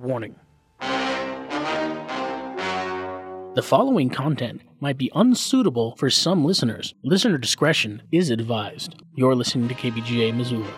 Warning. The following content might be unsuitable for some listeners. Listener discretion is advised. You're listening to KBGA Missoula.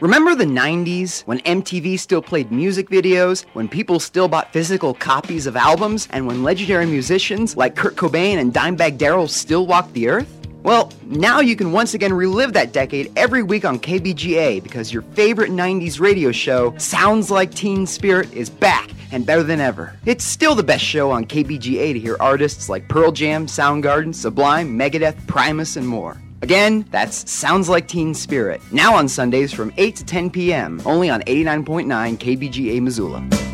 Remember the 90s when MTV still played music videos, when people still bought physical copies of albums, and when legendary musicians like Kurt Cobain and Dimebag Darrell still walked the earth? Well, now you can once again relive that decade every week on KBGA because your favorite 90s radio show, Sounds Like Teen Spirit, is back and better than ever. It's still the best show on KBGA to hear artists like Pearl Jam, Soundgarden, Sublime, Megadeth, Primus, and more. Again, that's Sounds Like Teen Spirit. Now on Sundays from 8 to 10 p.m., only on 89.9 KBGA Missoula.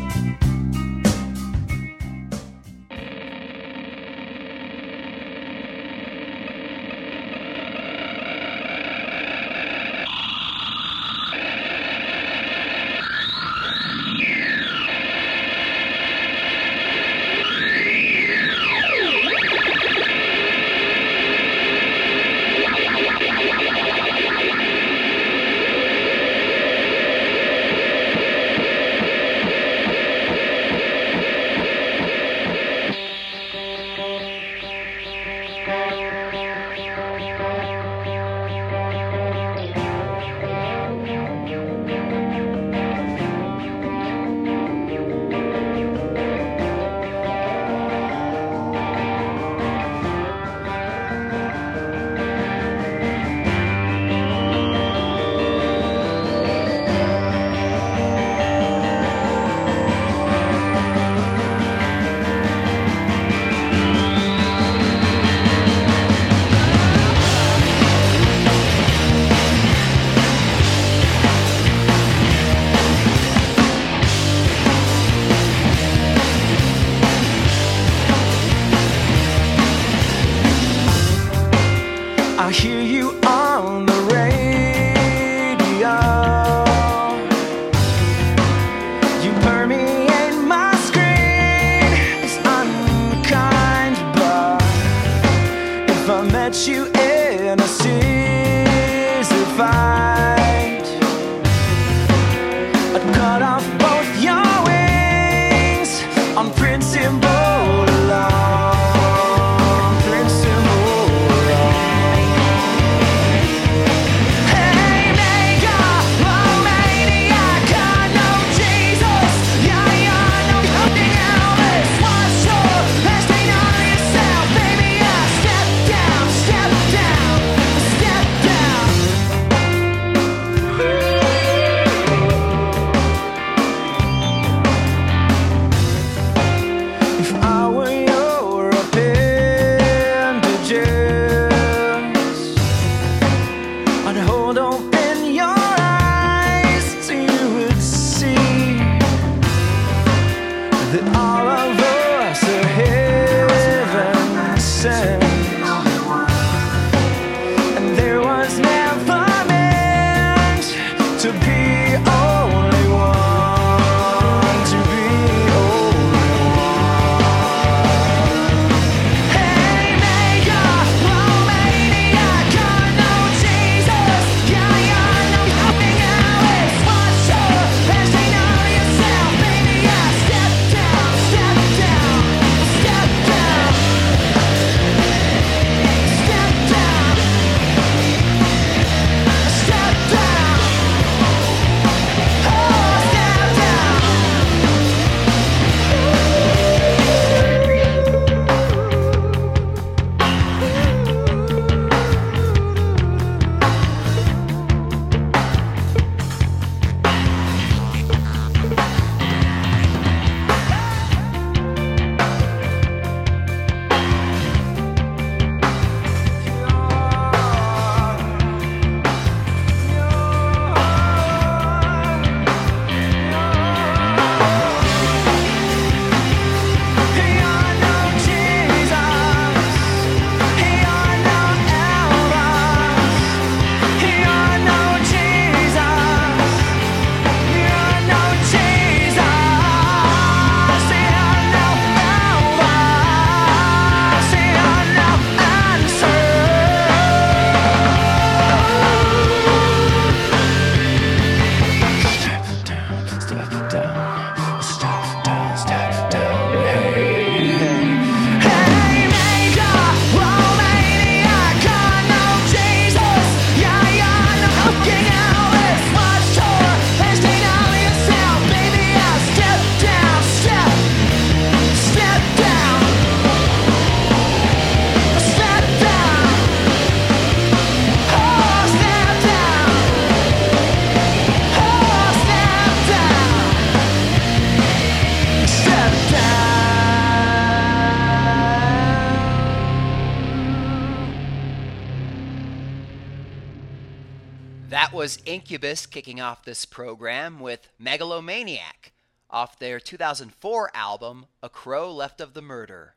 Incubus kicking off this program with Megalomaniac off their 2004 album A Crow Left of the Murder.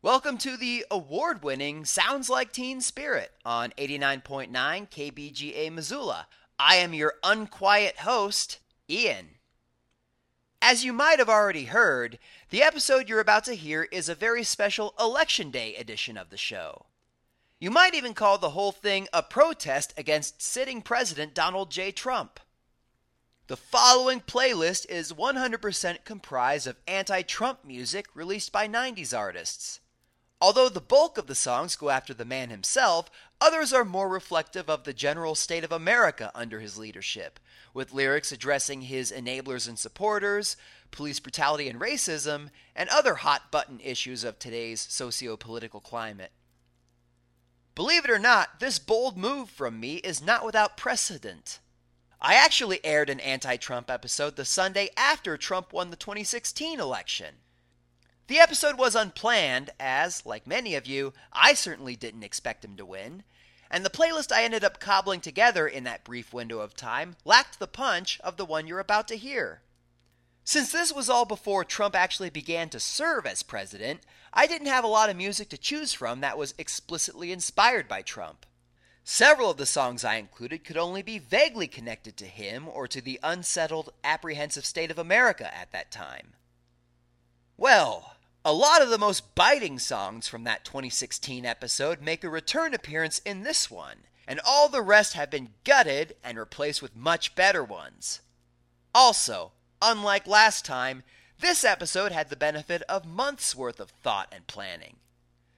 Welcome to the award winning Sounds Like Teen Spirit on 89.9 KBGA Missoula. I am your unquiet host, Ian. As you might have already heard, the episode you're about to hear is a very special Election Day edition of the show. You might even call the whole thing a protest against sitting President Donald J. Trump. The following playlist is 100% comprised of anti Trump music released by 90s artists. Although the bulk of the songs go after the man himself, others are more reflective of the general state of America under his leadership, with lyrics addressing his enablers and supporters, police brutality and racism, and other hot button issues of today's socio political climate. Believe it or not, this bold move from me is not without precedent. I actually aired an anti Trump episode the Sunday after Trump won the 2016 election. The episode was unplanned, as, like many of you, I certainly didn't expect him to win, and the playlist I ended up cobbling together in that brief window of time lacked the punch of the one you're about to hear. Since this was all before Trump actually began to serve as president, I didn't have a lot of music to choose from that was explicitly inspired by Trump. Several of the songs I included could only be vaguely connected to him or to the unsettled, apprehensive state of America at that time. Well, a lot of the most biting songs from that 2016 episode make a return appearance in this one, and all the rest have been gutted and replaced with much better ones. Also, unlike last time, this episode had the benefit of months' worth of thought and planning.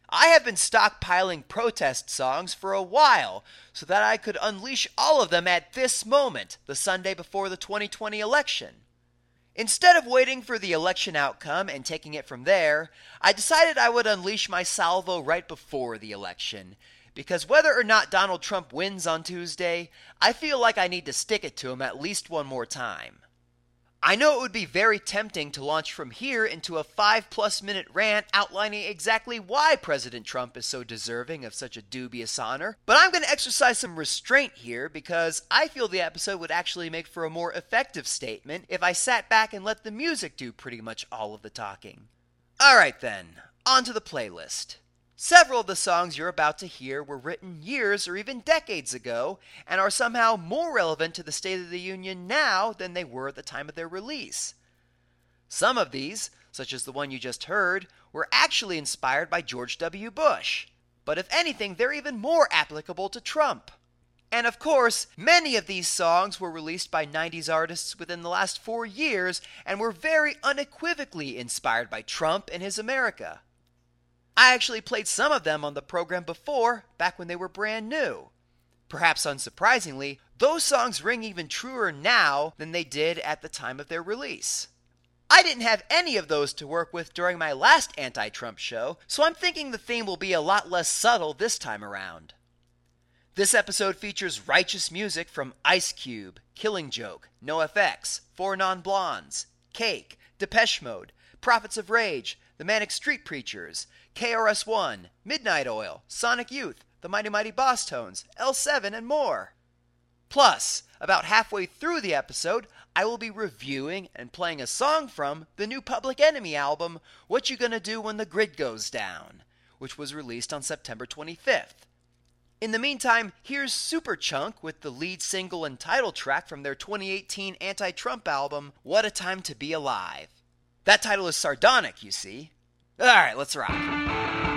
I have been stockpiling protest songs for a while so that I could unleash all of them at this moment, the Sunday before the 2020 election. Instead of waiting for the election outcome and taking it from there, I decided I would unleash my salvo right before the election. Because whether or not Donald Trump wins on Tuesday, I feel like I need to stick it to him at least one more time. I know it would be very tempting to launch from here into a five plus minute rant outlining exactly why President Trump is so deserving of such a dubious honor, but I'm going to exercise some restraint here because I feel the episode would actually make for a more effective statement if I sat back and let the music do pretty much all of the talking. Alright then, on to the playlist. Several of the songs you're about to hear were written years or even decades ago and are somehow more relevant to the State of the Union now than they were at the time of their release. Some of these, such as the one you just heard, were actually inspired by George W. Bush. But if anything, they're even more applicable to Trump. And of course, many of these songs were released by 90s artists within the last four years and were very unequivocally inspired by Trump and his America. I actually played some of them on the program before, back when they were brand new. Perhaps unsurprisingly, those songs ring even truer now than they did at the time of their release. I didn't have any of those to work with during my last anti Trump show, so I'm thinking the theme will be a lot less subtle this time around. This episode features righteous music from Ice Cube, Killing Joke, NoFX, Four Non Blondes, Cake, Depeche Mode, Prophets of Rage, The Manic Street Preachers, KRS One, Midnight Oil, Sonic Youth, The Mighty Mighty Bosstones, L7, and more. Plus, about halfway through the episode, I will be reviewing and playing a song from the new Public Enemy album, What You Gonna Do When the Grid Goes Down, which was released on September 25th. In the meantime, here's Superchunk with the lead single and title track from their 2018 anti Trump album, What a Time to Be Alive. That title is sardonic, you see. Alright, let's rock.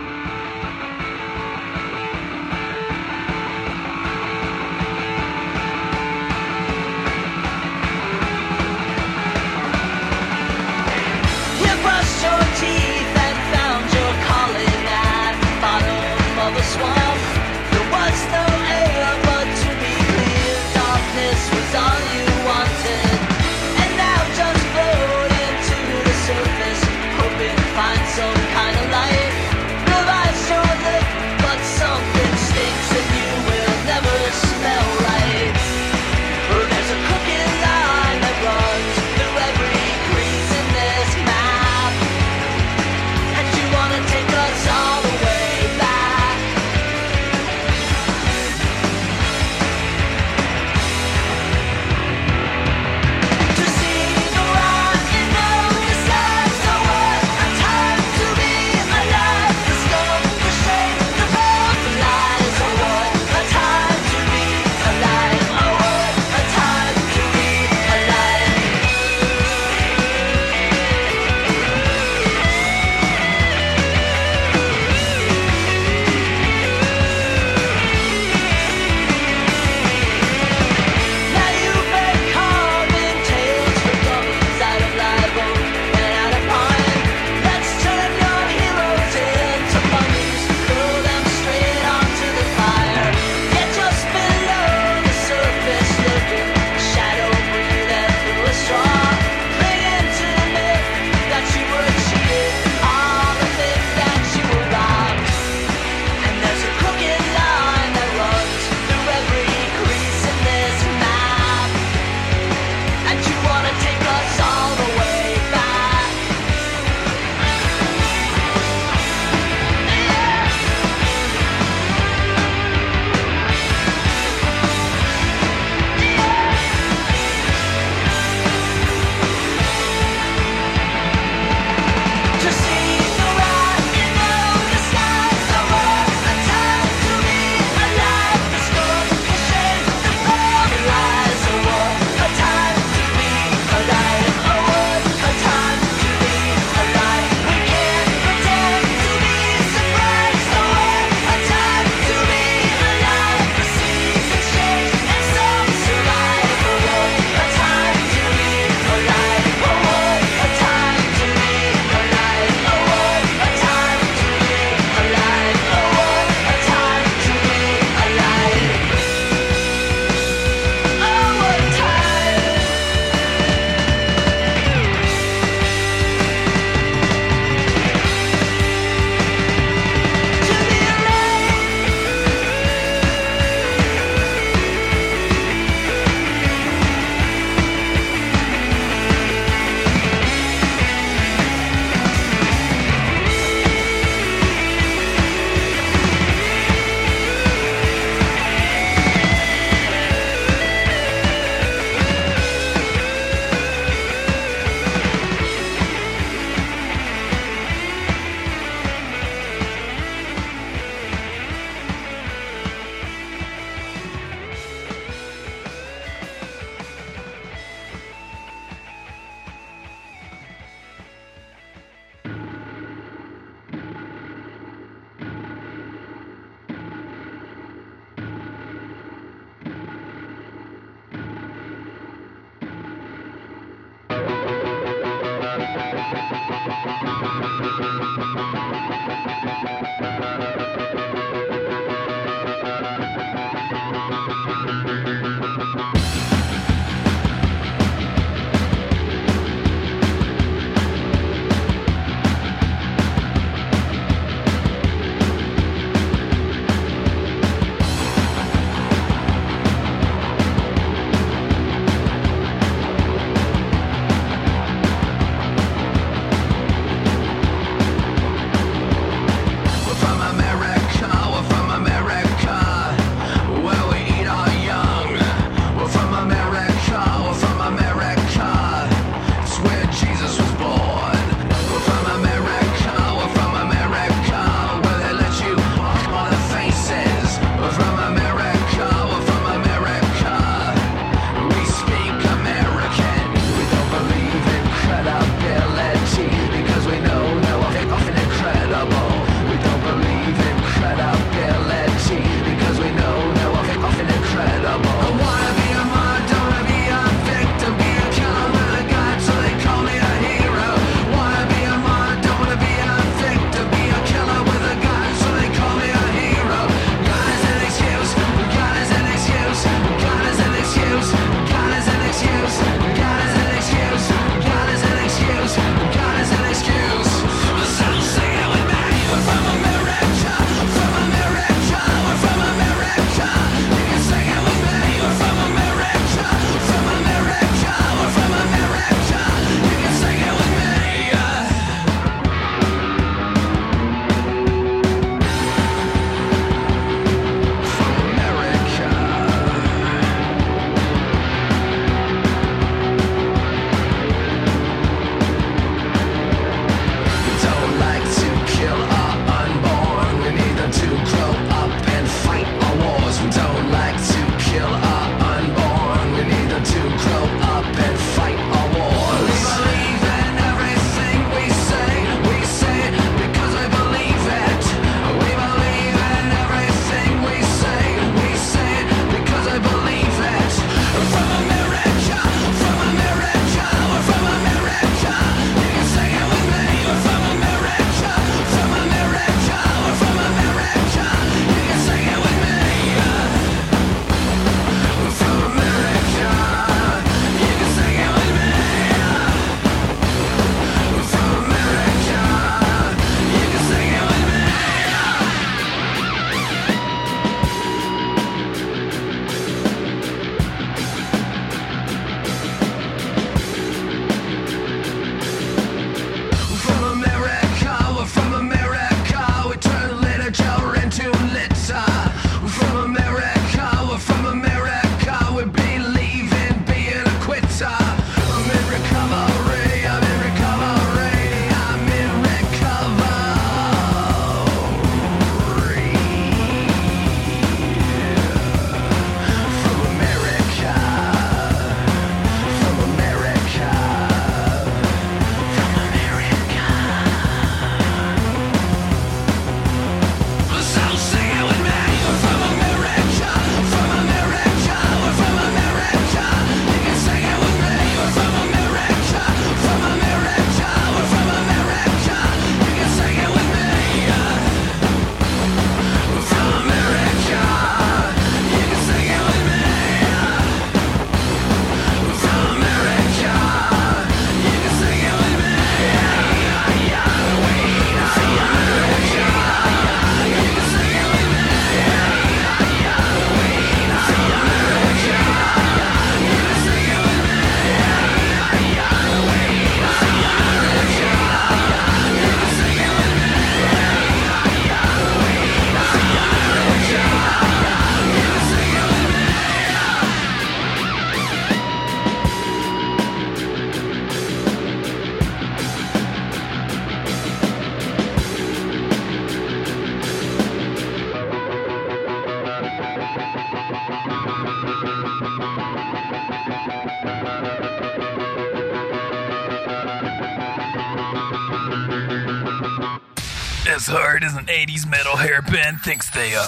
80s metal hair band thinks they are.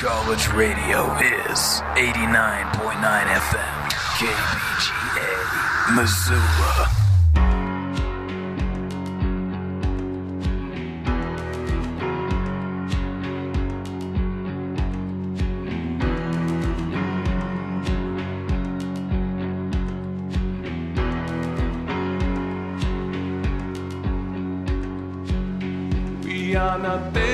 College radio is 89.9 FM, KBGA, Missoula. gonna be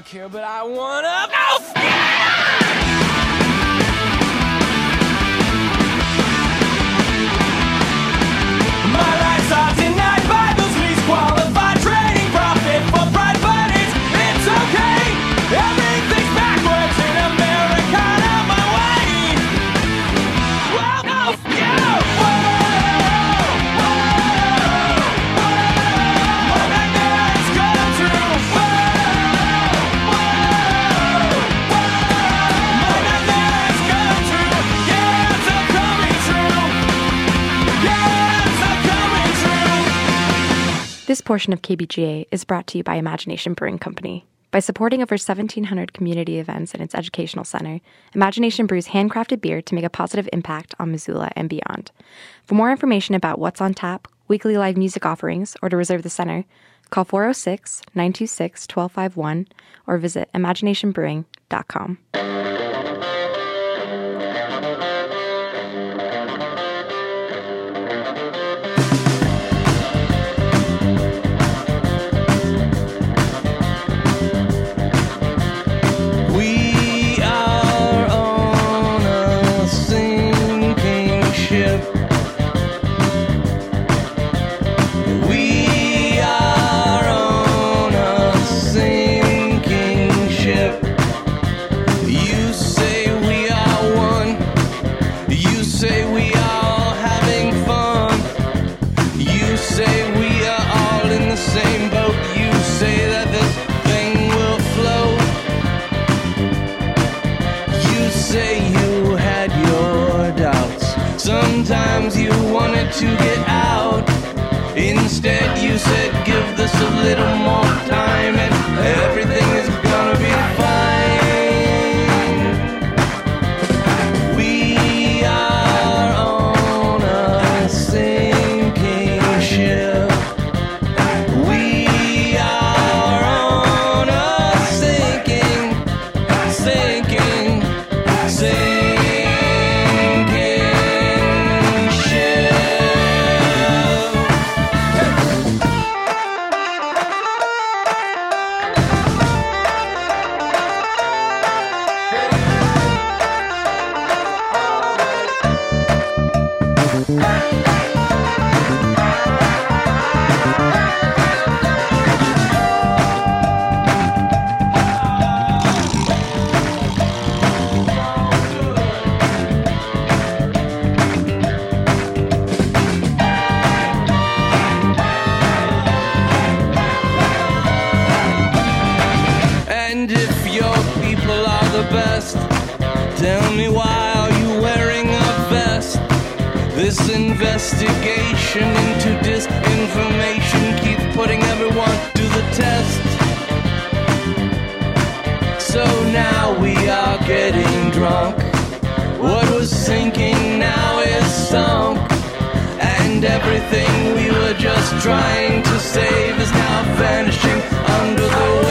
don't but I wanna. No! This portion of KBGA is brought to you by Imagine Nation Brewing Company. By supporting over 1,700 community events in its educational center, Imagine Nation brews handcrafted beer to make a positive impact on Missoula and beyond. For more information about what's on tap, weekly live music offerings, or to reserve the center, call 406 926 1251 or visit imaginenationbrewing.com. to get out. Instead, you said, give this a little more investigation into disinformation keeps putting everyone to the test. So now we are getting drunk. What was sinking now is sunk. And everything we were just trying to save is now vanishing under the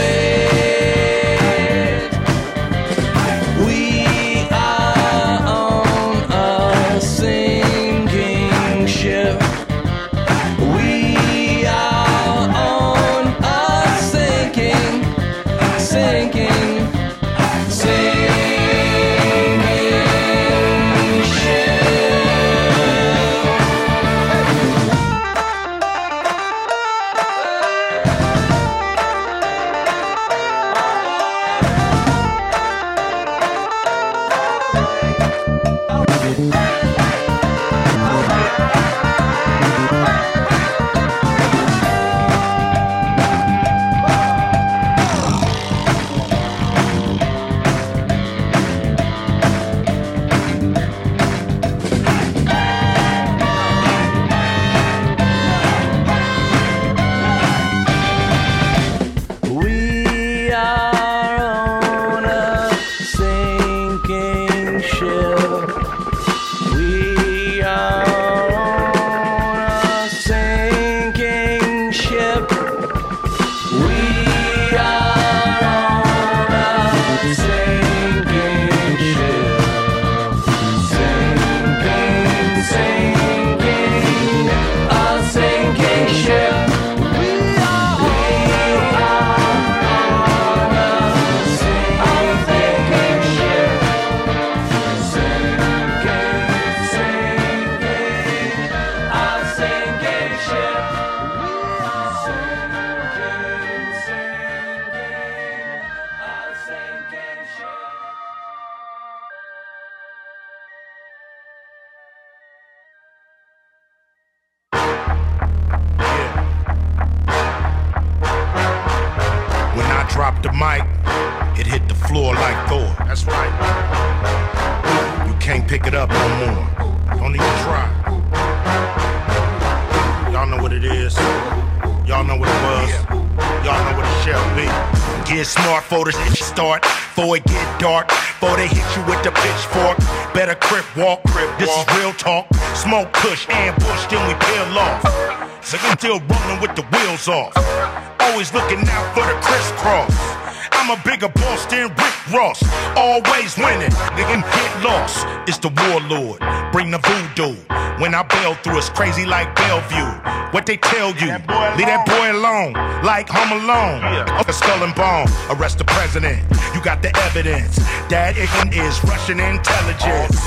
like Bellevue. What they tell you, leave that boy alone, like Home Alone. A skull and bone, arrest the president. You got the evidence. That ignorant is Russian intelligence.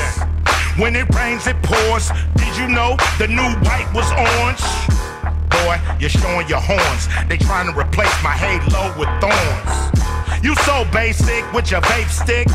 When it rains, it pours. Did you know the new white was orange? Boy, you're showing your horns. They trying to replace my halo with thorns. You so basic with your vape stick.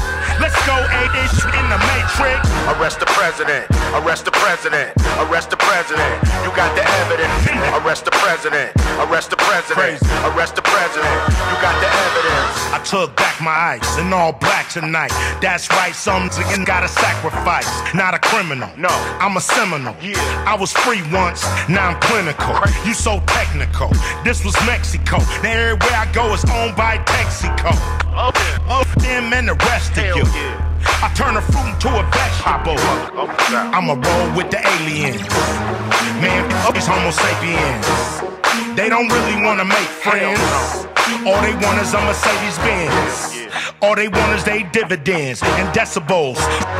Let's go eight-ish in the matrix. Arrest the president. Arrest the president. Arrest the president. You got the evidence. Arrest the president. Arrest the president. Arrest the president. You got the evidence. I took back my ice in all black tonight. That's right, some nigga gotta sacrifice. Not a criminal. No, I'm a seminal. Yeah. I was free once, now I'm clinical. You so technical. This was Mexico. Now everywhere I go is owned by Texaco. Oh, oh them and the rest of you. I turn a fruit into a vegetable. I'ma roll with the aliens. Man, these Homo sapiens. They don't really wanna make friends. All they want is a Mercedes Benz. All they want is they dividends and decibels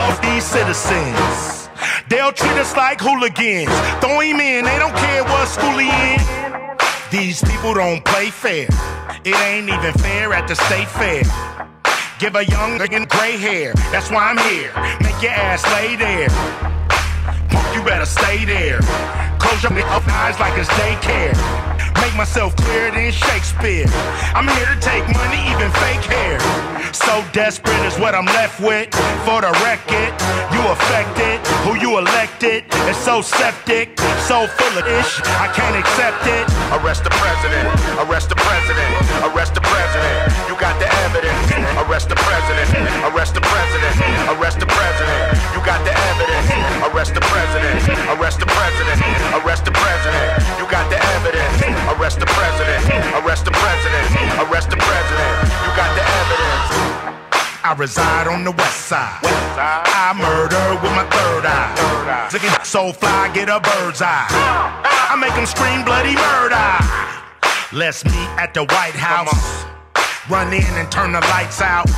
of these citizens. They'll treat us like hooligans. Throw him in, they don't care what school he in. These people don't play fair. It ain't even fair at the state fair. Give a young nigga gray hair. That's why I'm here. Make your ass lay there. Punk, you better stay there. Close your up eyes like it's daycare. Make myself clearer than Shakespeare. I'm here to take money, even fake hair. So desperate is what I'm left with. For the record, you affected. Who you elected is so septic, so full of ish. I can't accept it. Arrest the president. Arrest the president. Arrest the president. You got the evidence. Arrest the president. Arrest the president. Arrest the president. You got the evidence. Arrest the president. Arrest the president. Arrest the president. You got the evidence. Arrest the president. Arrest the president. Arrest the president. You got the evidence. I reside on the west side. West side. I murder with my third eye. Looking so fly, get a bird's eye. I make them scream bloody murder. Let's meet at the White House. Run in and turn the lights out.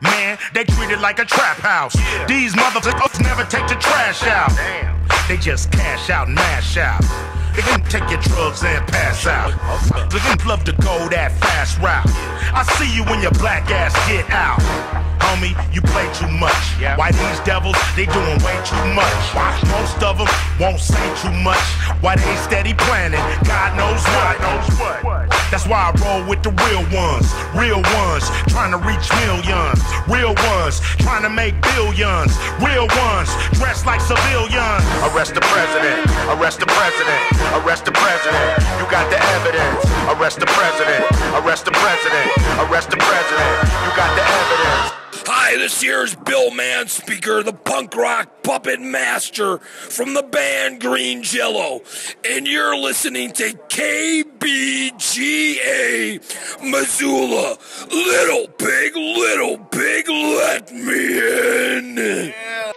Man, they treat it like a trap house. These motherfuckers never take the trash out. They just cash out and mash out. They can take your drugs and pass out. They can love to go that fast route. I see you when your black ass get out. Homie, you play too much. Why these devils, they doing way too much. Why Most of them won't say too much. Why they steady planning, God knows what. That's why I roll with the real ones. Real ones, trying to reach millions. Real ones, trying to make billions. Real ones, dressed like civilians. Arrest the president, arrest the president, arrest the president. You got the evidence. Arrest the president, arrest the president, arrest the president. You got the evidence. Hi, this here's Bill Manspeaker, the punk rock puppet master from the band Green Jello, and you're listening to KBGA Missoula. Little pig, little pig, let me in. Thank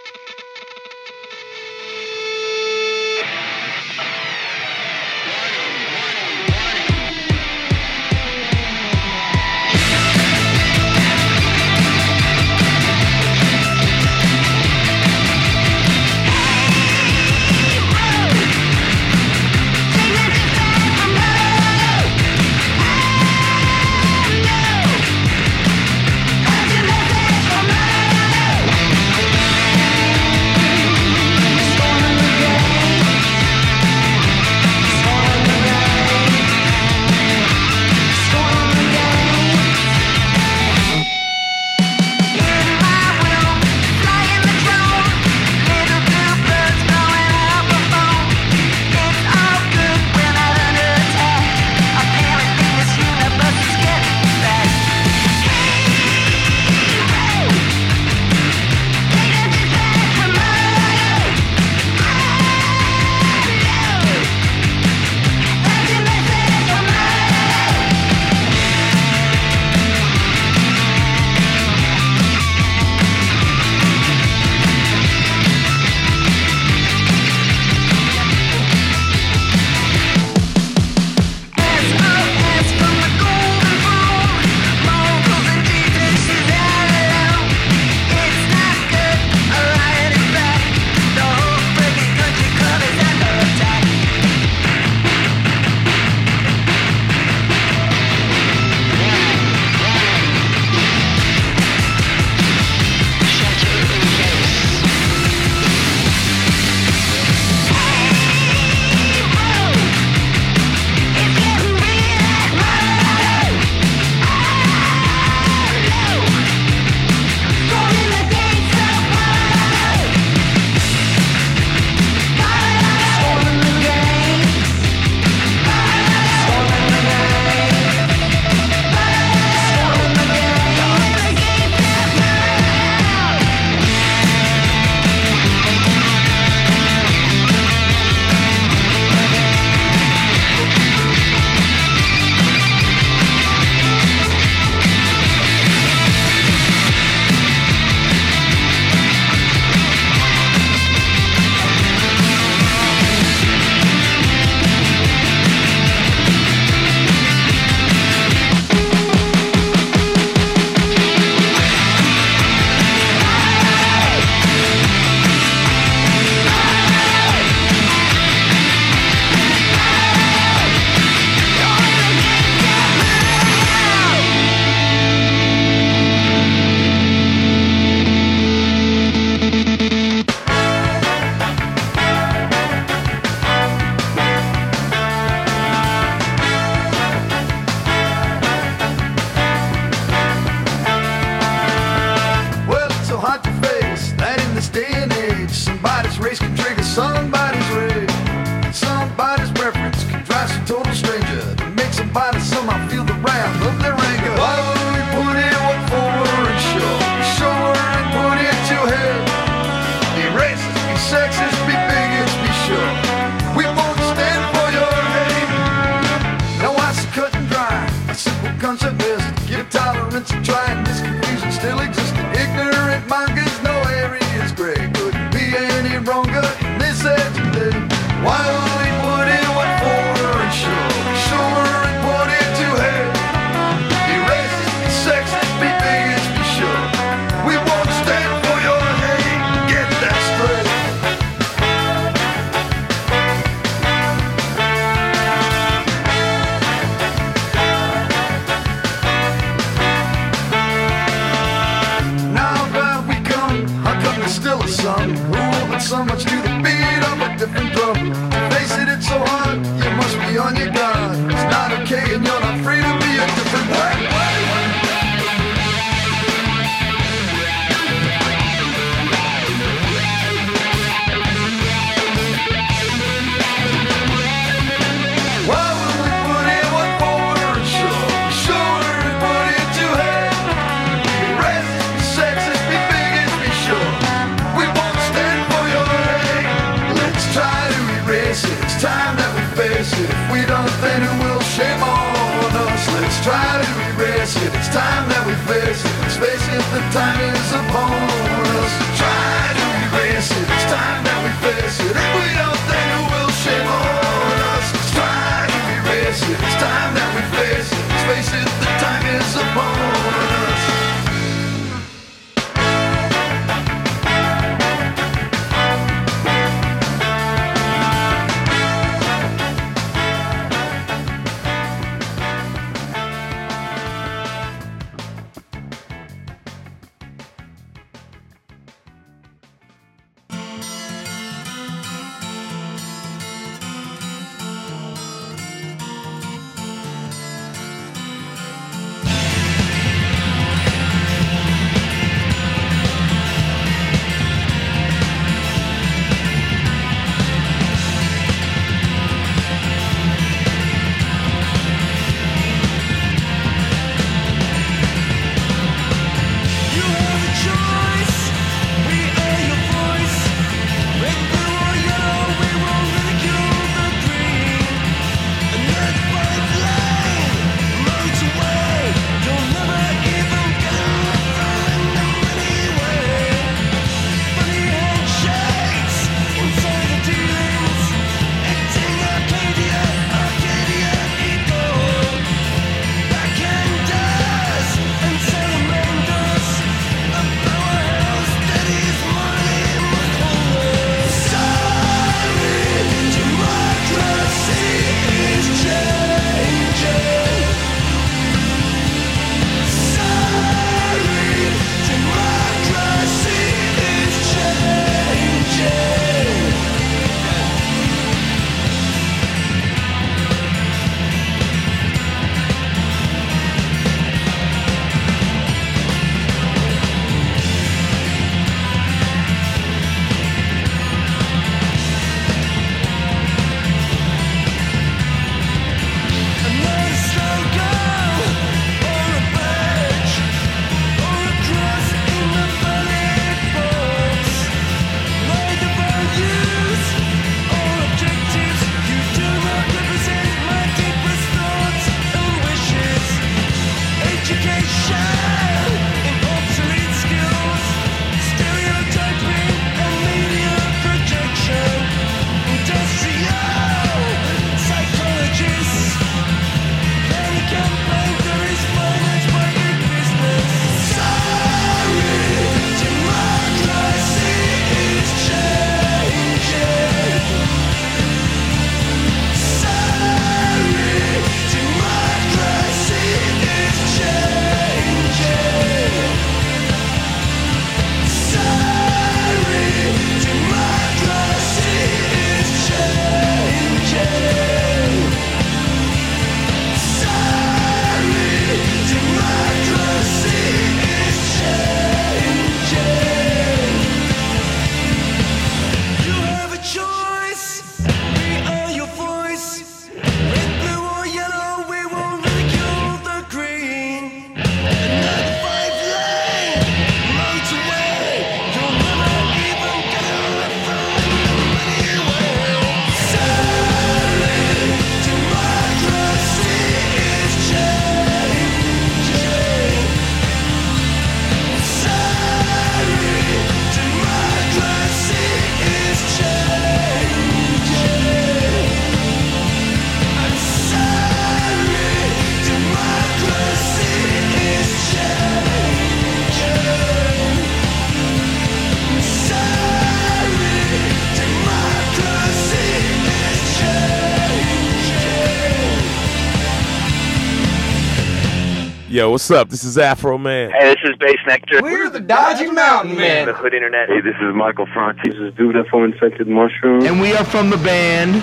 Yo, what's up? This is Afroman. Hey, this is Bass Nectar. We're the Dodging Mountain Man. The Hood Internet. Hey, this is Michael Franti. This is Dude from Infected Mushroom. And we are from the band.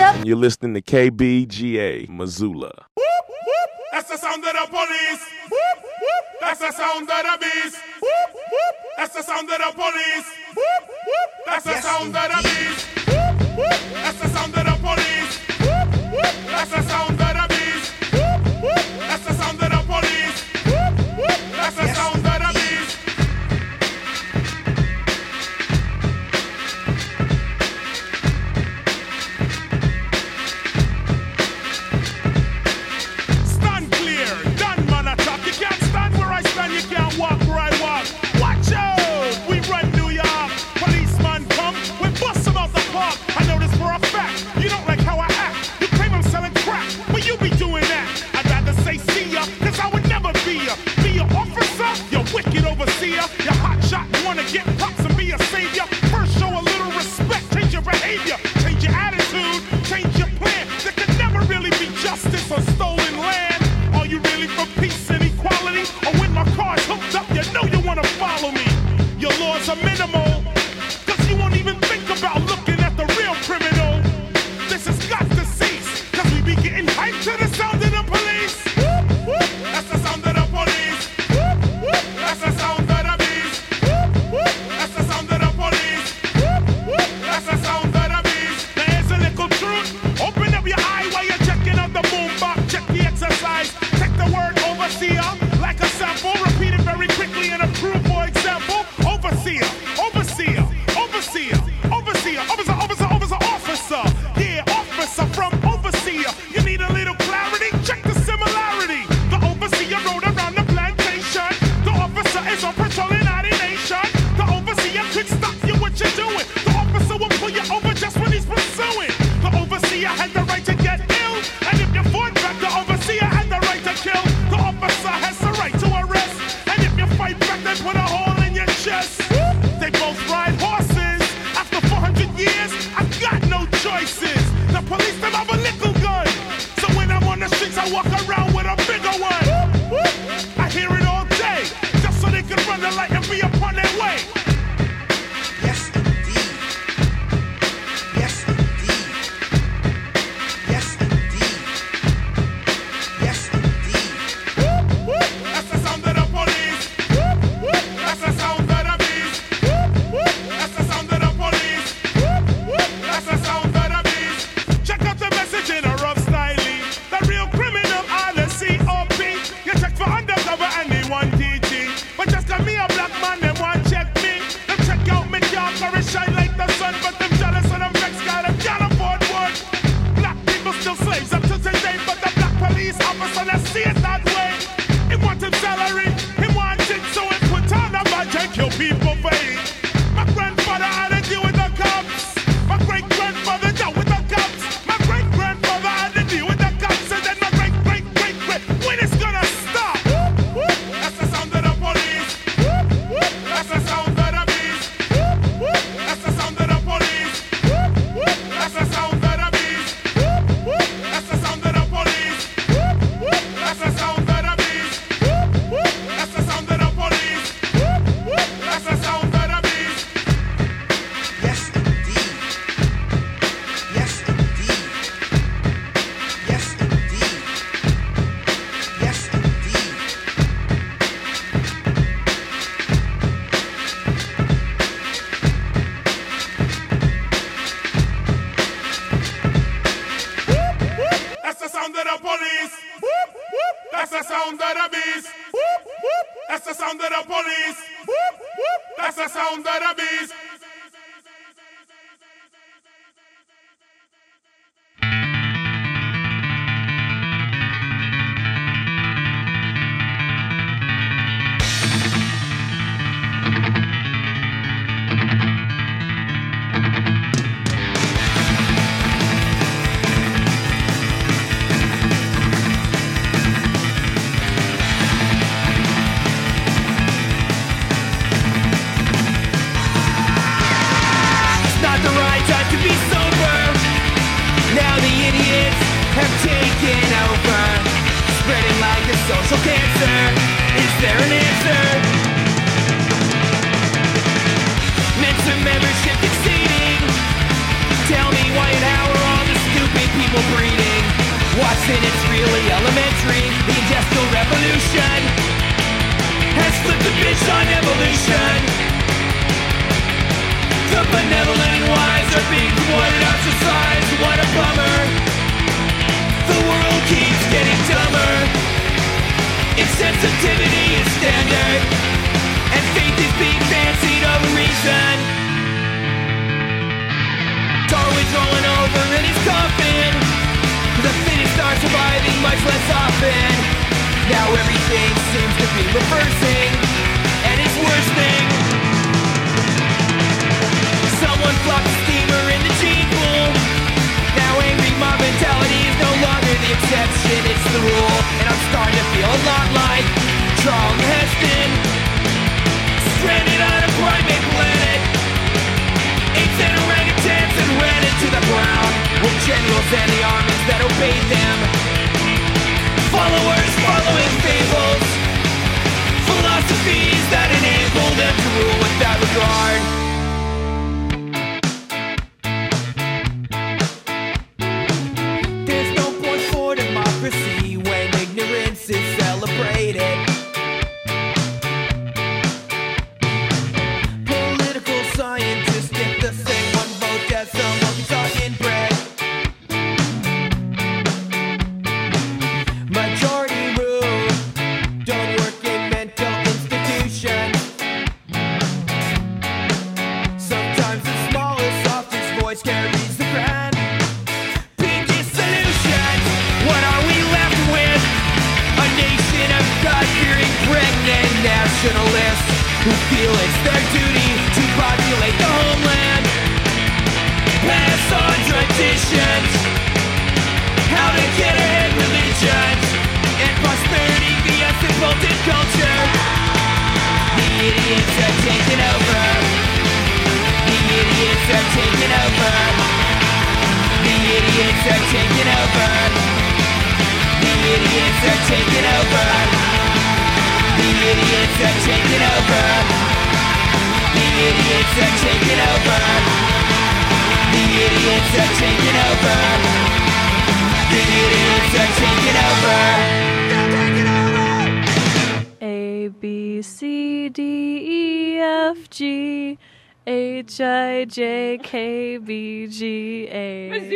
And you're listening to KBGA Missoula. That's the sound of the police. That's the sound of the beast. That's the sound of the police. That's the sound of the beast. That's the sound of the police. That's the sound.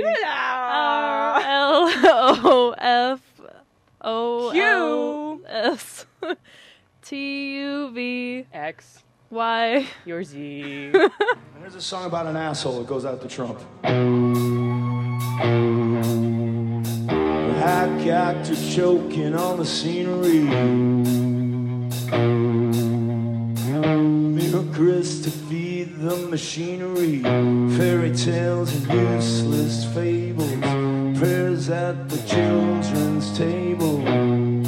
R L O F O Q S T U V X Y Your Z. there's a song about an asshole that goes out to Trump. Hack actor choking on the scenery. Ludicrous to feed the machinery, fairy tales and useless fables, prayers at the children's table. and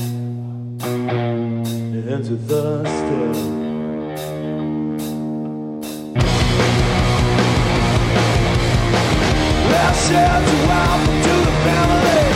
ends with. Last year's a welcome to the family.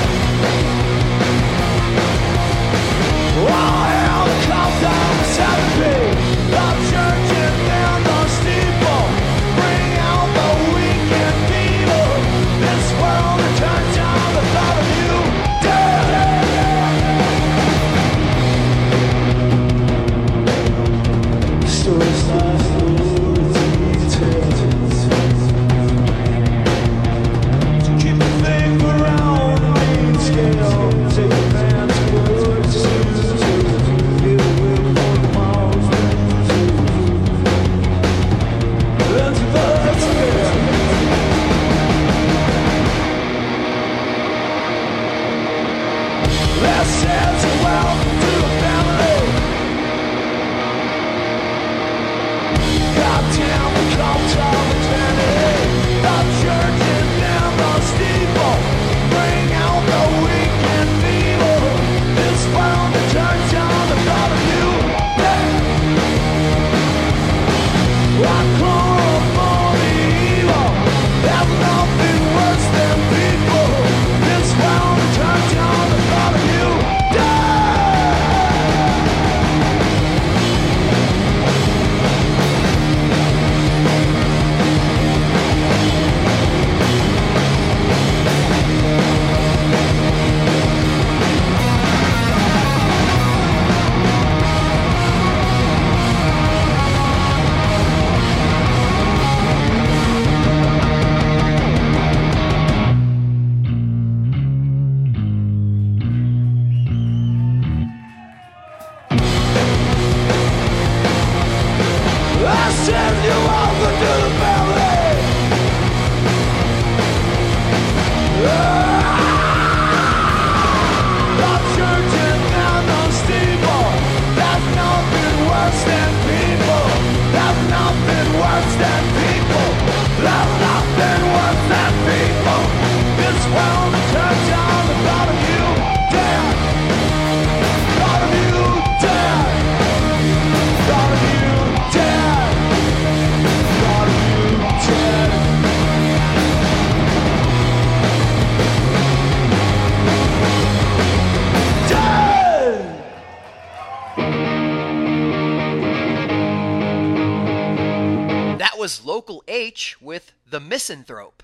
With The Misanthrope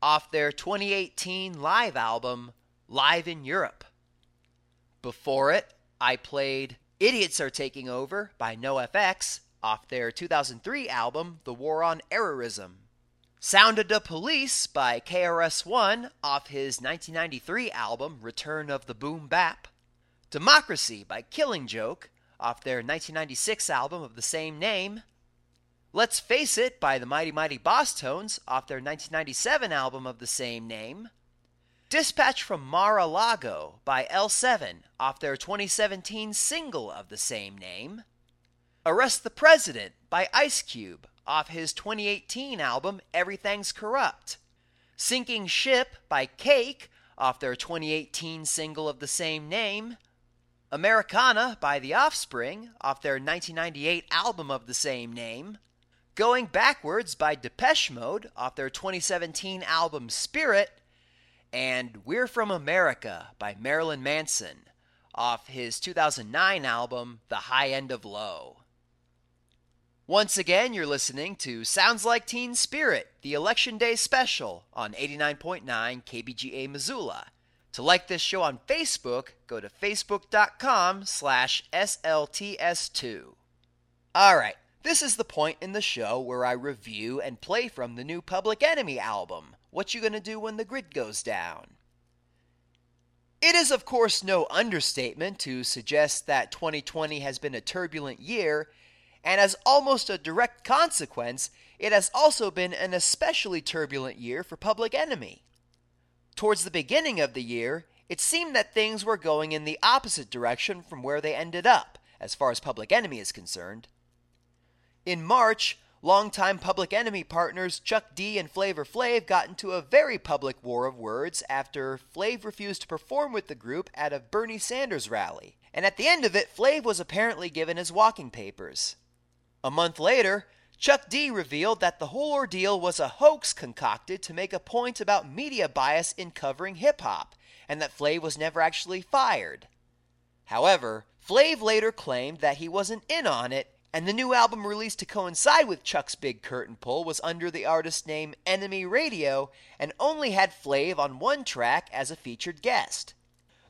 off their 2018 live album, Live in Europe. Before it, I played Idiots Are Taking Over by NoFX off their 2003 album, The War on Errorism. Sound of da Police by KRS-One off his 1993 album, Return of the Boom Bap. Democracy by Killing Joke off their 1996 album of the same name. Let's Face It by the Mighty Mighty Bosstones off their 1997 album of the same name. Dispatch from Mar-a-Lago by L7 off their 2017 single of the same name. Arrest the President by Ice Cube off his 2018 album Everything's Corrupt. Sinking Ship by Cake off their 2018 single of the same name. Americana by The Offspring off their 1998 album of the same name. Going Backwards by Depeche Mode off their 2017 album Spirit, and We're From America by Marilyn Manson off his 2009 album The High End of Low. Once again, you're listening to Sounds Like Teen Spirit, the Election Day special on 89.9 KBGA Missoula. To like this show on Facebook, go to facebook.com slash SLTS2. Alright, this is the point in the show where I review and play from the new Public Enemy album, What You Gonna Do When the Grid Goes Down. It is, of course, no understatement to suggest that 2020 has been a turbulent year, and as almost a direct consequence, it has also been an especially turbulent year for Public Enemy. Towards the beginning of the year, it seemed that things were going in the opposite direction from where they ended up, as far as Public Enemy is concerned. In March, longtime Public Enemy partners Chuck D and Flavor Flav got into a very public war of words after Flav refused to perform with the group at a Bernie Sanders rally, and at the end of it, Flav was apparently given his walking papers. A month later, Chuck D revealed that the whole ordeal was a hoax concocted to make a point about media bias in covering hip hop, and that Flav was never actually fired. However, Flav later claimed that he wasn't in on it, and the new album released to coincide with Chuck's big curtain pull was under the artist name Enemy Radio and only had Flav on one track as a featured guest.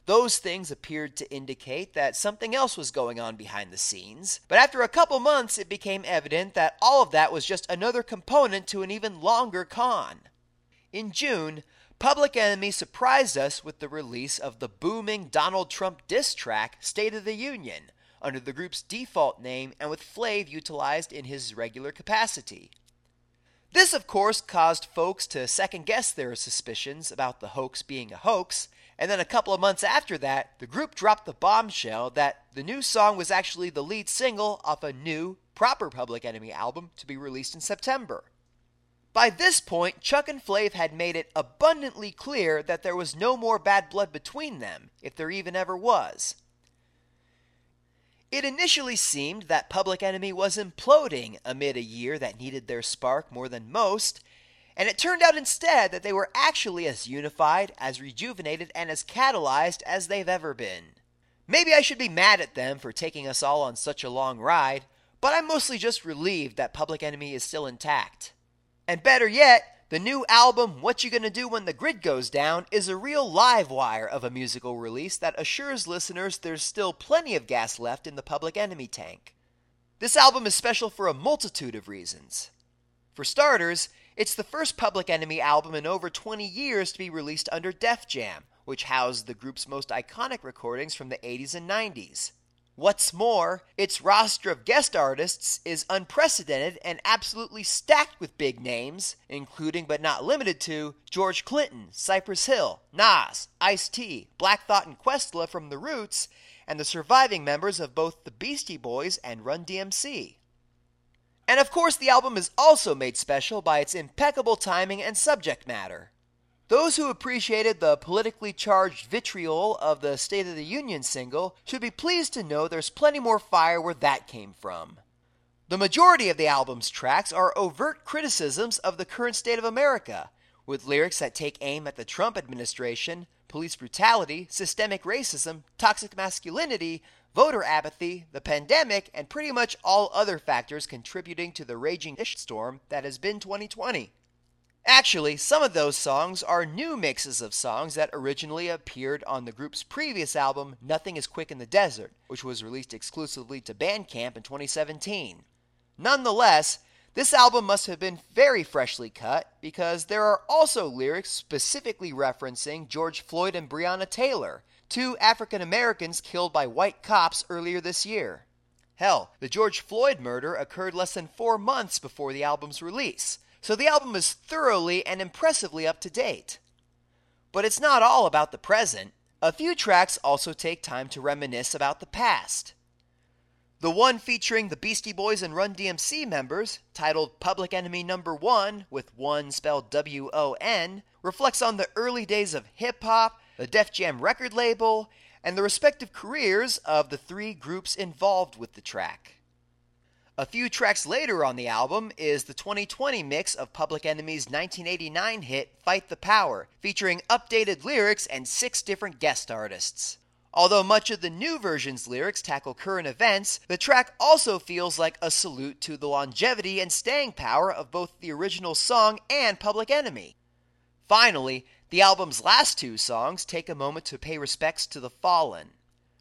Those things appeared to indicate that something else was going on behind the scenes, but after a couple months it became evident that all of that was just another component to an even longer con. In June, Public Enemy surprised us with the release of the booming Donald Trump diss track State of the Union, under the group's default name and with Flav utilized in his regular capacity. This, of course, caused folks to second guess their suspicions about the hoax being a hoax, and then a couple of months after that, the group dropped the bombshell that the new song was actually the lead single off a new, proper Public Enemy album to be released in September. By this point, Chuck and Flav had made it abundantly clear that there was no more bad blood between them, if there even ever was. It initially seemed that Public Enemy was imploding amid a year that needed their spark more than most, and it turned out instead that they were actually as unified, as rejuvenated, and as catalyzed as they've ever been. Maybe I should be mad at them for taking us all on such a long ride, but I'm mostly just relieved that Public Enemy is still intact. And better yet, the new album, What You Gonna Do When the Grid Goes Down, is a real live wire of a musical release that assures listeners there's still plenty of gas left in the Public Enemy tank. This album is special for a multitude of reasons. For starters, it's the first Public Enemy album in over 20 years to be released under Def Jam, which housed the group's most iconic recordings from the 80s and 90s. What's more, its roster of guest artists is unprecedented and absolutely stacked with big names, including but not limited to George Clinton, Cypress Hill, Nas, Ice T, Black Thought and Questlove from The Roots, and the surviving members of both the Beastie Boys and Run DMC. And of course, the album is also made special by its impeccable timing and subject matter. Those who appreciated the politically charged vitriol of the State of the Union single should be pleased to know there's plenty more fire where that came from. The majority of the album's tracks are overt criticisms of the current state of America, with lyrics that take aim at the Trump administration, police brutality, systemic racism, toxic masculinity, voter apathy, the pandemic, and pretty much all other factors contributing to the raging storm that has been 2020. Actually, some of those songs are new mixes of songs that originally appeared on the group's previous album, Nothing is Quick in the Desert, which was released exclusively to Bandcamp in 2017. Nonetheless, this album must have been very freshly cut because there are also lyrics specifically referencing George Floyd and Breonna Taylor, two African Americans killed by white cops earlier this year. Hell, the George Floyd murder occurred less than four months before the album's release, so the album is thoroughly and impressively up to date. But it's not all about the present. A few tracks also take time to reminisce about the past. The one featuring the Beastie Boys and Run DMC members, titled Public Enemy Number 1, with one spelled W O N, reflects on the early days of hip hop, the Def Jam record label, and the respective careers of the three groups involved with the track. A few tracks later on the album is the 2020 mix of Public Enemy's 1989 hit Fight the Power, featuring updated lyrics and six different guest artists. Although much of the new version's lyrics tackle current events, the track also feels like a salute to the longevity and staying power of both the original song and Public Enemy. Finally, the album's last two songs take a moment to pay respects to the fallen.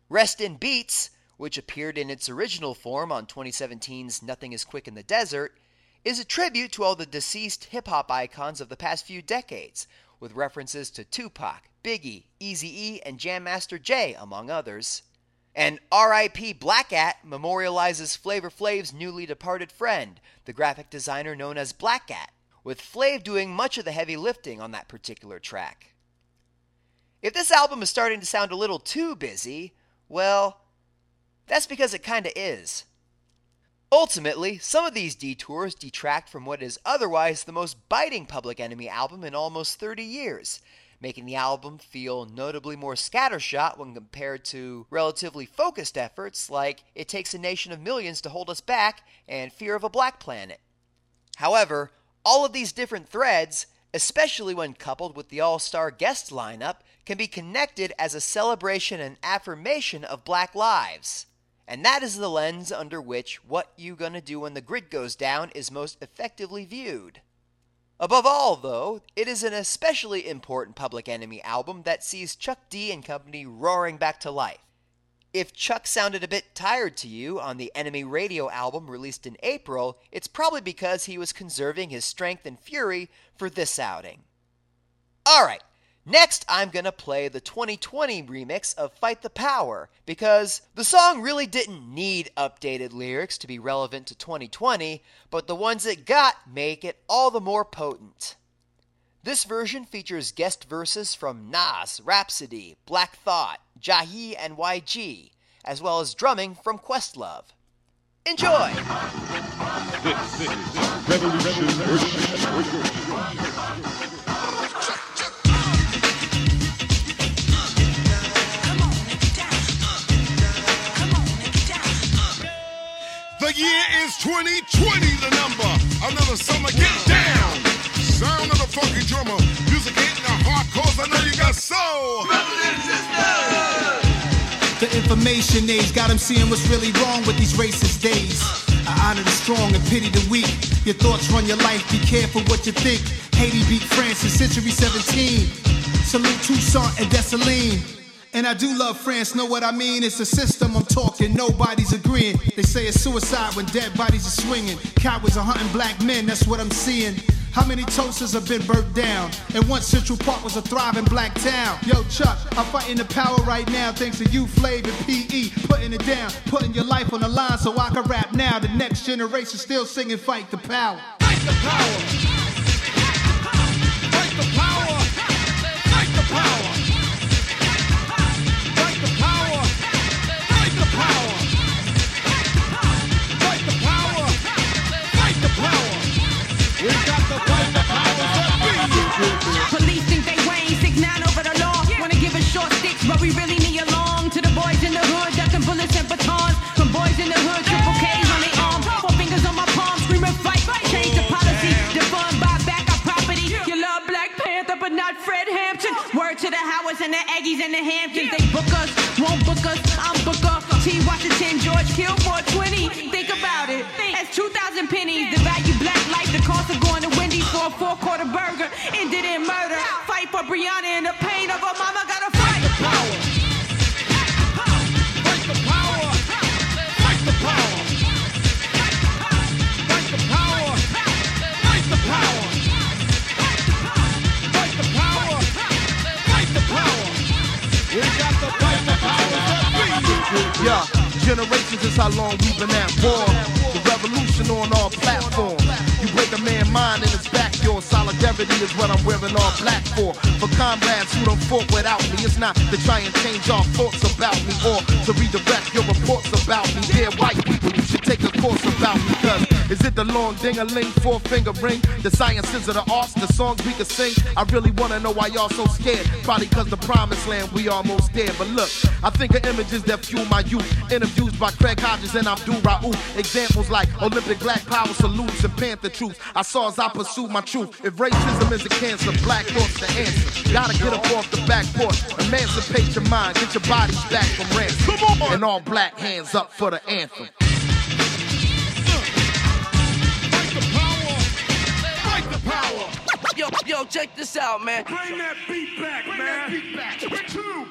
Rest in Beats, which appeared in its original form on 2017's Nothing is Quick in the Desert, is a tribute to all the deceased hip hop icons of the past few decades, with references to Tupac, Biggie, Eazy-E, and Jam Master Jay, among others. And R.I.P. Blackat memorializes Flavor Flav's newly departed friend, the graphic designer known as Blackat, with Flav doing much of the heavy lifting on that particular track. If this album is starting to sound a little too busy, well, that's because it kinda is. Ultimately, some of these detours detract from what is otherwise the most biting Public Enemy album in almost 30 years, making the album feel notably more scattershot when compared to relatively focused efforts like It Takes a Nation of Millions to Hold Us Back and Fear of a Black Planet. However, all of these different threads, especially when coupled with the all star guest lineup, can be connected as a celebration and affirmation of black lives. And that is the lens under which What You Gonna Do When the Grid Goes Down is most effectively viewed. Above all, though, it is an especially important Public Enemy album that sees Chuck D and company roaring back to life. If Chuck sounded a bit tired to you on the Enemy Radio album released in April, it's probably because he was conserving his strength and fury for this outing. Alright, next I'm gonna play the 2020 remix of Fight the Power, because the song really didn't need updated lyrics to be relevant to 2020, but the ones it got make it all the more potent. This version features guest verses from Nas, Rapsody, Black Thought, Jahi, and YG, as well as drumming from Questlove. Enjoy! The year is 2020, the number. Another summer, get down. Sound of the funky drummer. Music hitting the heart, cause I know you got soul. The information age got 'em seeing what's really wrong with these racist days. I honor the strong and pity the weak. Your thoughts run your life, be careful what you think. Haiti beat France in century 17. Salute Toussaint and Dessalines. And I do love France, know what I mean? It's a system I'm talking, nobody's agreeing. They say it's suicide when dead bodies are swinging. Cowards are hunting black men, that's what I'm seeing. How many toasters have been burnt down? And once Central Park was a thriving black town. Yo, Chuck, I'm fighting the power right now thanks to you, Flav and PE. Putting it down, putting your life on the line so I can rap now. The next generation still singing Fight the Power. Fight the power. And the Aggies and the Hamptons. They book us, won't book us. I'm Booker. T. Washington, George Kill for 20. Think about it. That's 2,000 pennies. The value black life, the cost of going to Wendy's for a four quarter burger. Ended in murder. Fight for Breonna and the pain of her Yeah, generations is how long we've been at war. The revolution on our platforms. A man's mind and it's back your solidarity is what I'm wearing all black for. For comrades who don't fought without me, it's not to try and change our thoughts about me or to redirect your reports about me. Dear white people, you should take a course about me. Cause is it the long ding-a-ling, four finger ring? The sciences of the arts, the songs we can sing? I really wanna know why y'all so scared. Probably cause the promised land we almost there. But look, I think of images that fuel my youth. Interviews by Craig Hodges and Abdul Rauf. Examples like Olympic black power salutes and Panther truths. I saw as I pursued my truth. If racism is a cancer, black thoughts the answer. Gotta get up off the back porch. Emancipate your mind, get your bodies back from ransom. Come on! And all black hands up for the anthem. Fight the power. Yo, yo, check this out, man. Bring that beat back, man. Beat back. Two,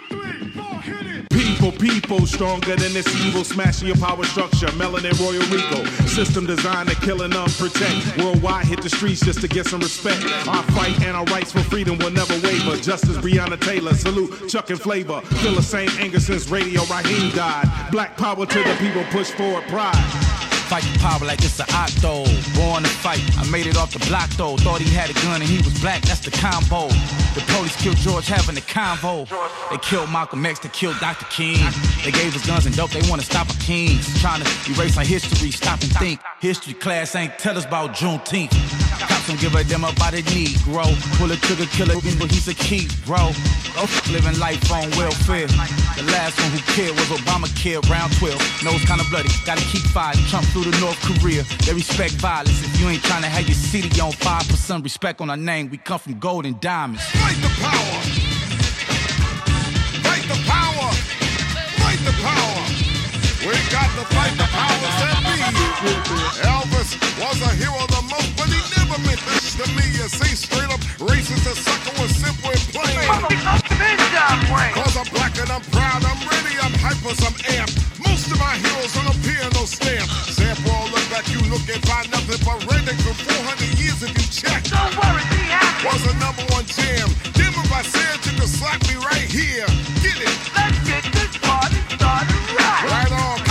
People, people, stronger than this evil, smashing your power structure. Melanin Royal Rico, system designed to kill and unprotect. Worldwide, hit the streets just to get some respect. Our fight and our rights for freedom will never waver. Justice Breonna Taylor, salute Chuck and Flavor. Feel the same anger since Radio Raheem died. Black power to the people, push forward pride. Fight the power like it's an octo. Born to fight. I made it off the block though. Thought he had a gun and he was black. That's the combo. The police killed George having the convo. They killed Malcolm X. They killed Dr. King. They gave us guns and dope. They want to stop our kings. Trying to erase our history. Stop and think. History class ain't tell us about Juneteenth. Don't give a damn about a Negro. Pull a trigger, kill a but he's a key, bro. Living life on welfare. The last one who cared was Obamacare, round 12. Nose kinda bloody, gotta keep fighting. Trump through to North Korea. They respect violence. If you ain't trying to have your city on 5% respect on our name, we come from gold and diamonds. Fight the power. Fight the power. Fight the power. We got to the powers that be. Elvis was a hero the most, but he never meant this to me. You see, straight up racist and sucker was simple and plain. Cause I'm black and I'm proud, I'm ready, I'm hyper, I'm amped. Most of my heroes on a piano stamp. Sample look back, you look and find nothing but redneck for 400 years if you check. Don't worry, be happy. Was a number one jam. Dim if I said you could slap me right here. Get it. Let's get this party started right. Right on.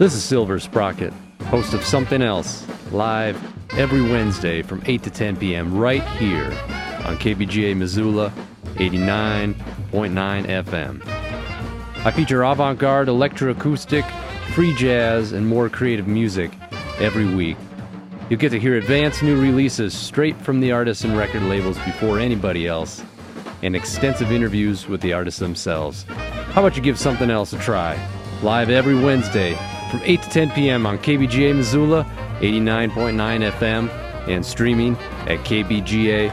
This is Silver Sprocket, host of Something Else, live every Wednesday from 8 to 10 p.m. right here on KBGA Missoula 89.9 FM. I feature avant garde, electroacoustic, free jazz, and more creative music every week. You'll get to hear advanced new releases straight from the artists and record labels before anybody else, and extensive interviews with the artists themselves. How about you give something else a try? Live every Wednesday from 8 to 10 p.m. on KBGA Missoula 89.9 FM and streaming at kbga.org.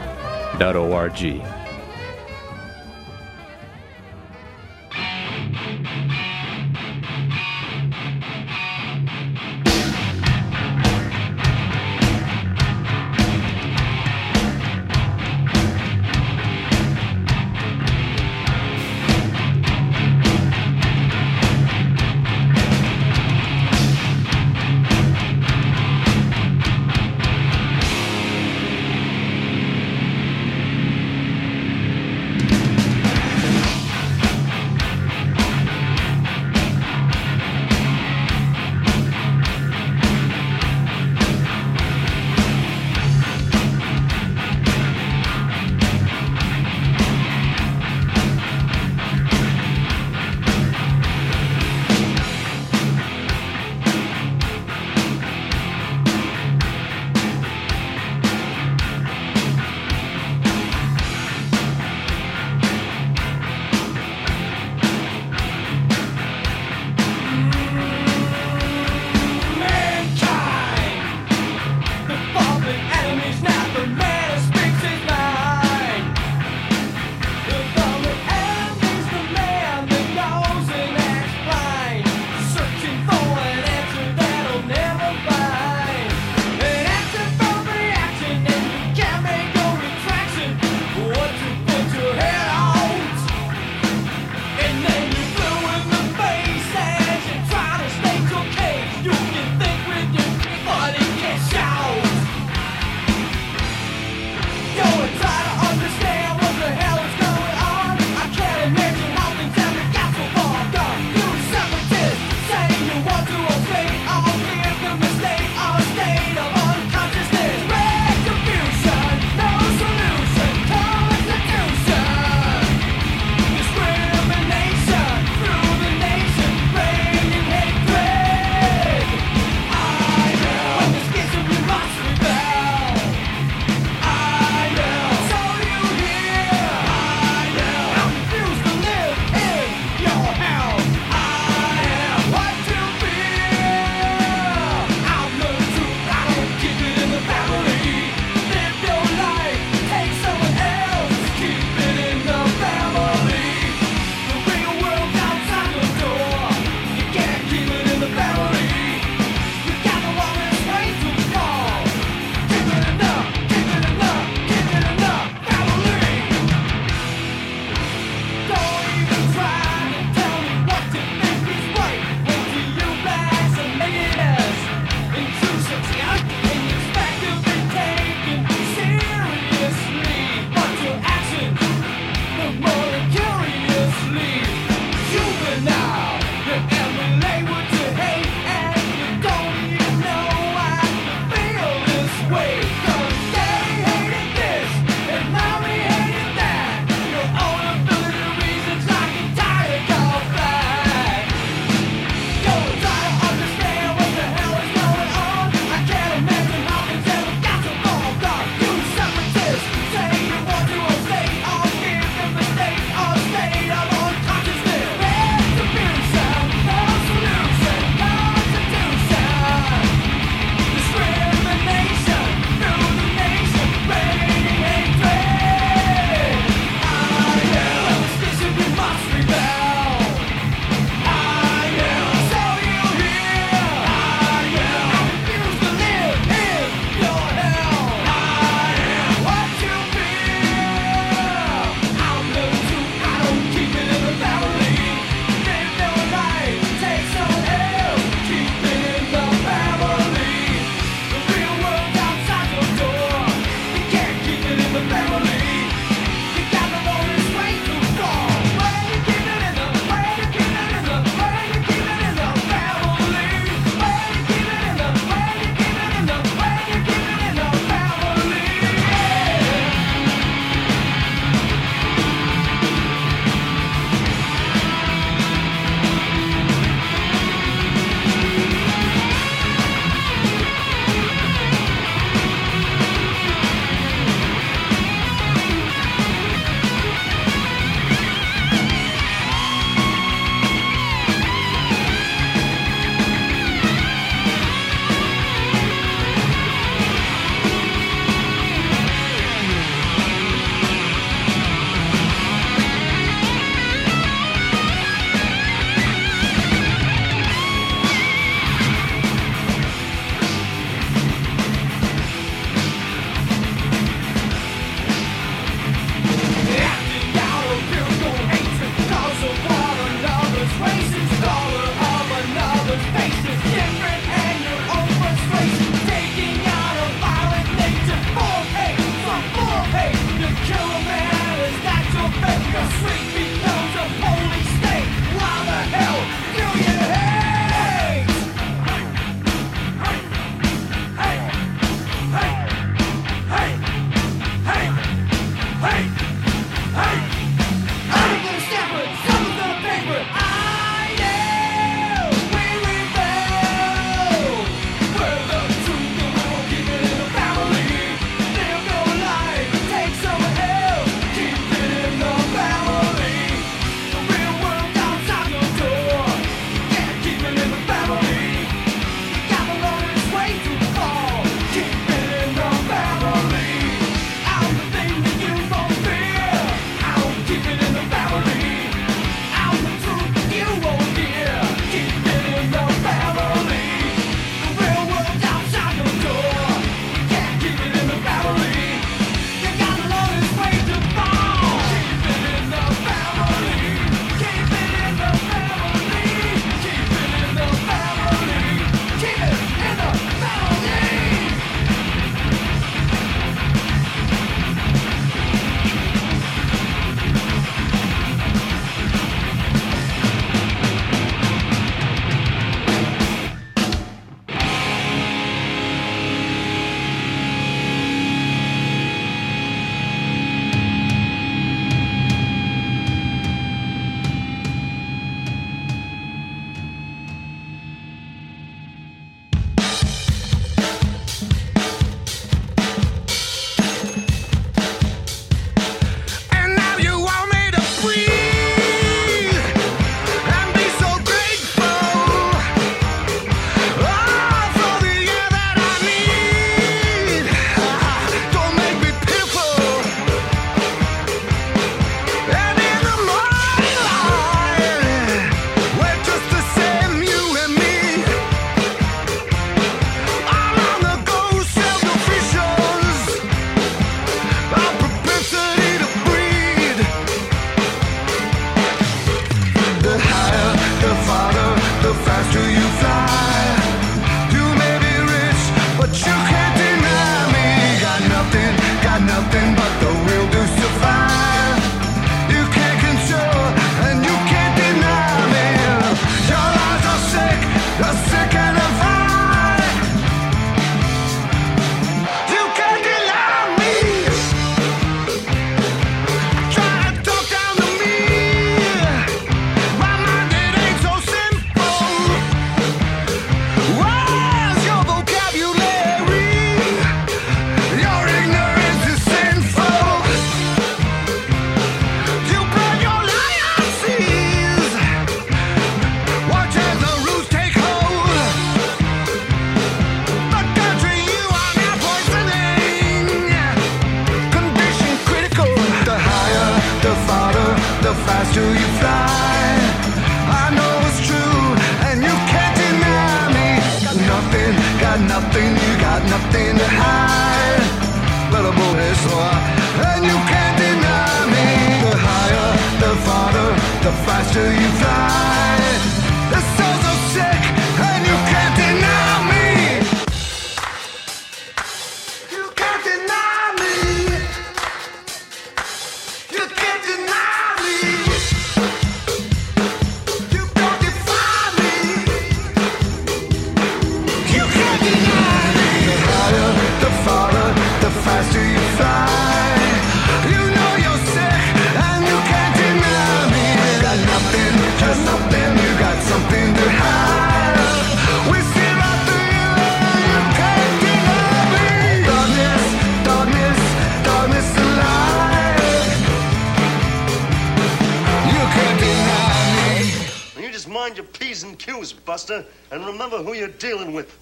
Minnesota, and remember who you're dealing with.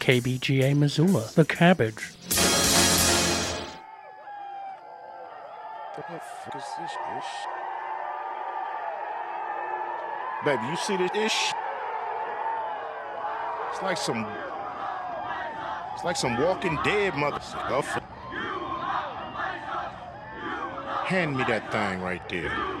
KBGA Missoula, The Cabbage. Baby, you see this ish? It's like some. It's like some walking dead mother stuff. Oh, Hand me that thing right there.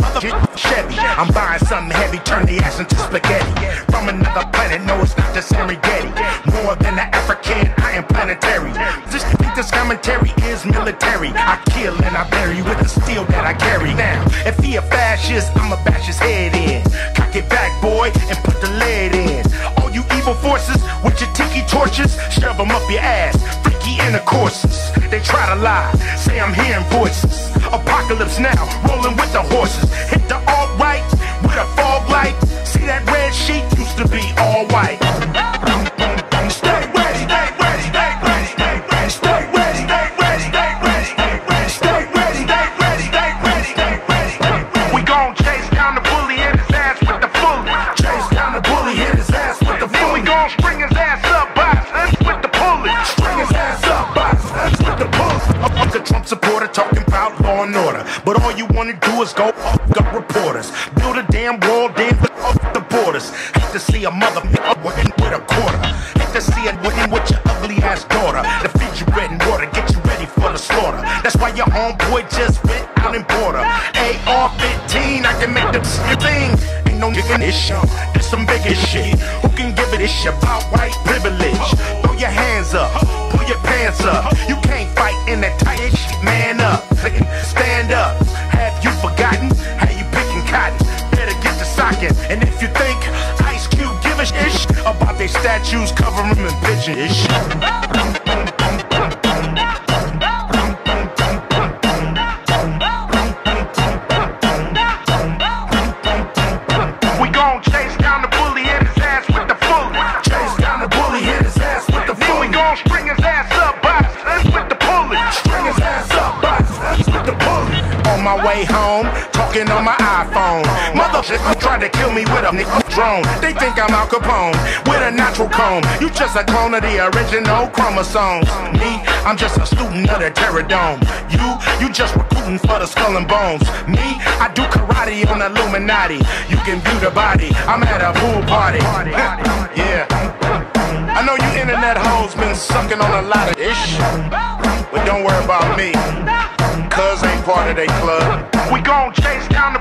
Chevy. I'm buying something heavy, turn the ass into spaghetti. From another planet, no, it's not the Serengeti. More than an African, I am planetary. This, this commentary is military. I kill and I bury with the steel that I carry. Now, if he a fascist, I'ma bash his head in. Cock it back, boy, and put the lead in. All you evil forces with your tiki torches, shove them up your ass intercourses. They try to lie, say I'm hearing voices. Apocalypse now, rolling with the horses. Hit the alt right with a fog light. See that red sheet? home. You just a clone of the original chromosomes. Me, I'm just a student of the pterodome. You, you just recruiting for the skull and bones. Me, I do karate on Illuminati. You can view the body. I'm at a pool party. yeah. I know you internet hoes been sucking on a lot of ish. But don't worry about me. Cuz ain't part of they club. We gon' chase down the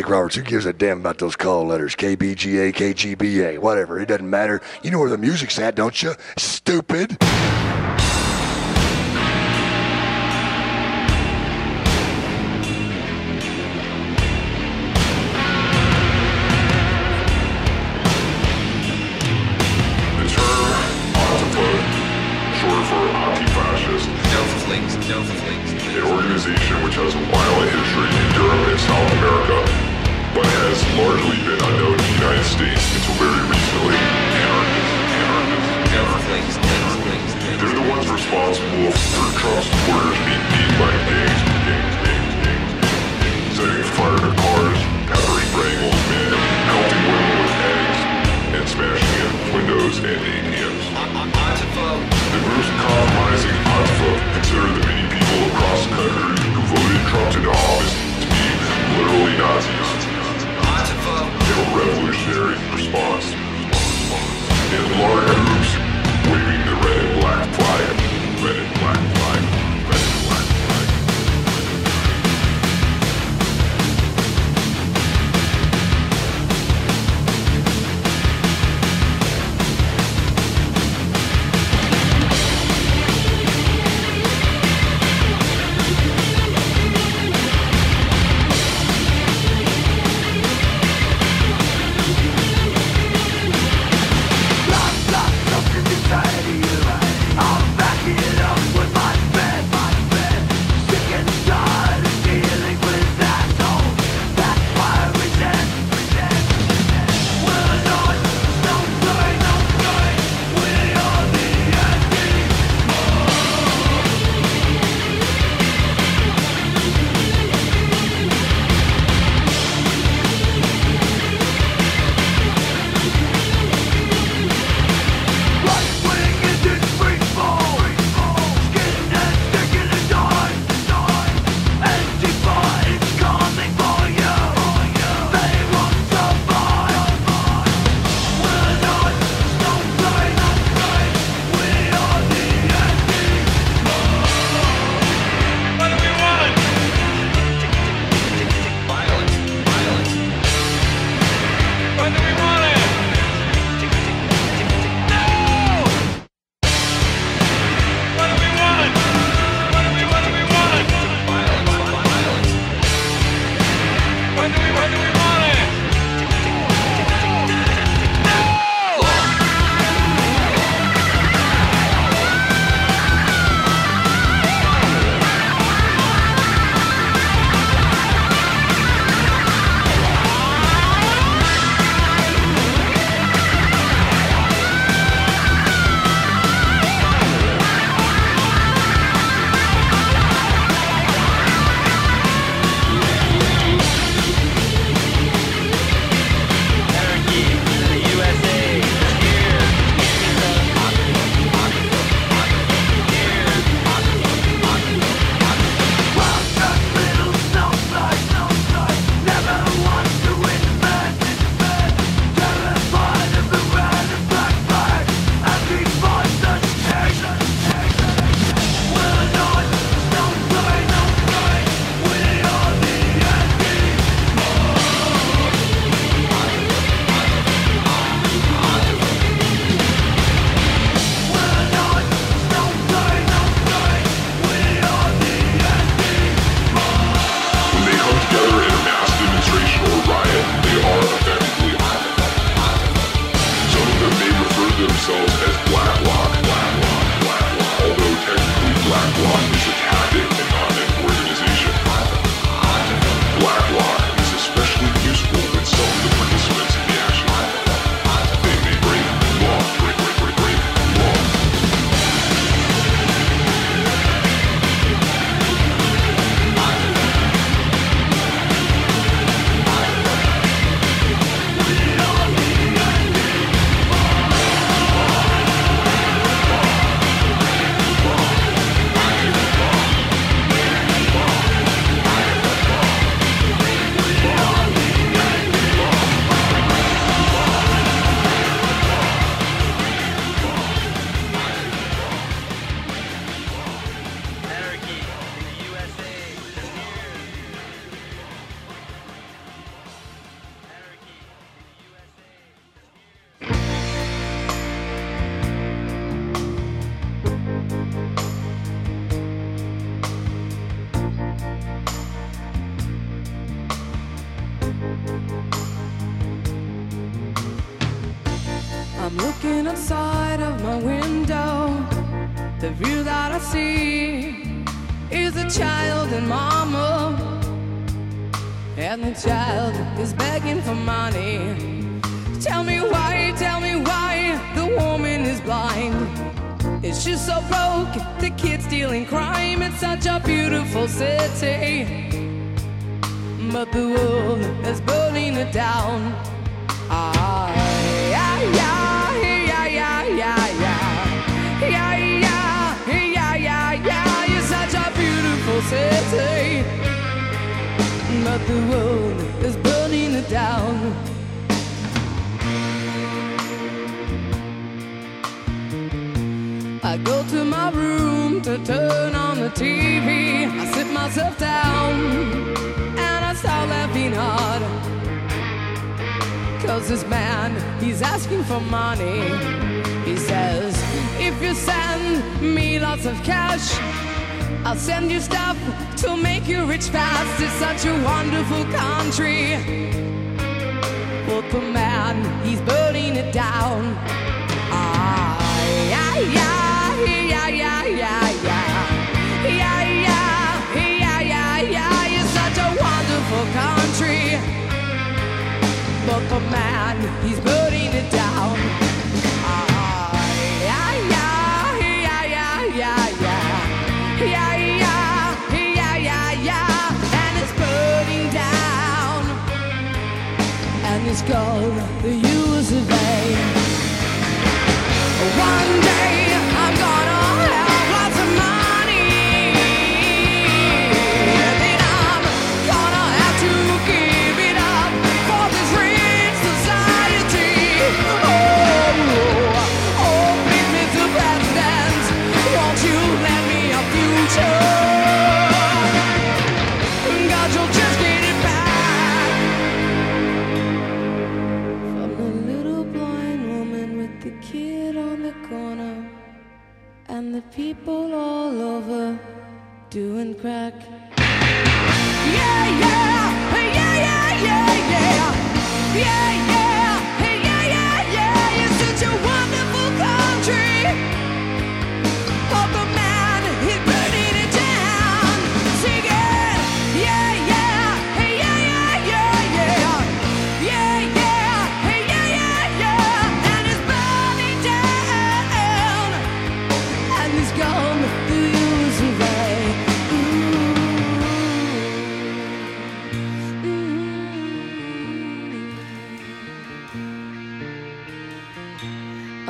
Jake Roberts. Who gives a damn about those call letters? KBGA, KGBA, whatever. It doesn't matter. You know where the music's at, don't you? Stupid. headquarters.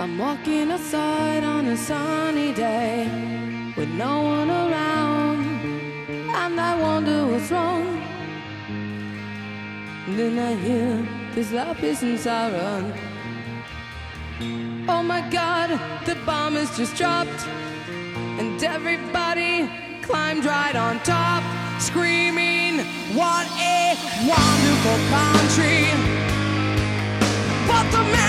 I'm walking outside on a sunny day with no one around, and I wonder what's wrong. And then I hear this life siren. Oh my god, the bomb is just dropped, and everybody climbed right on top, screaming, What a wonderful country! But the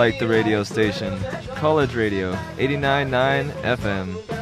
like the radio station. College Radio, 89.9 FM.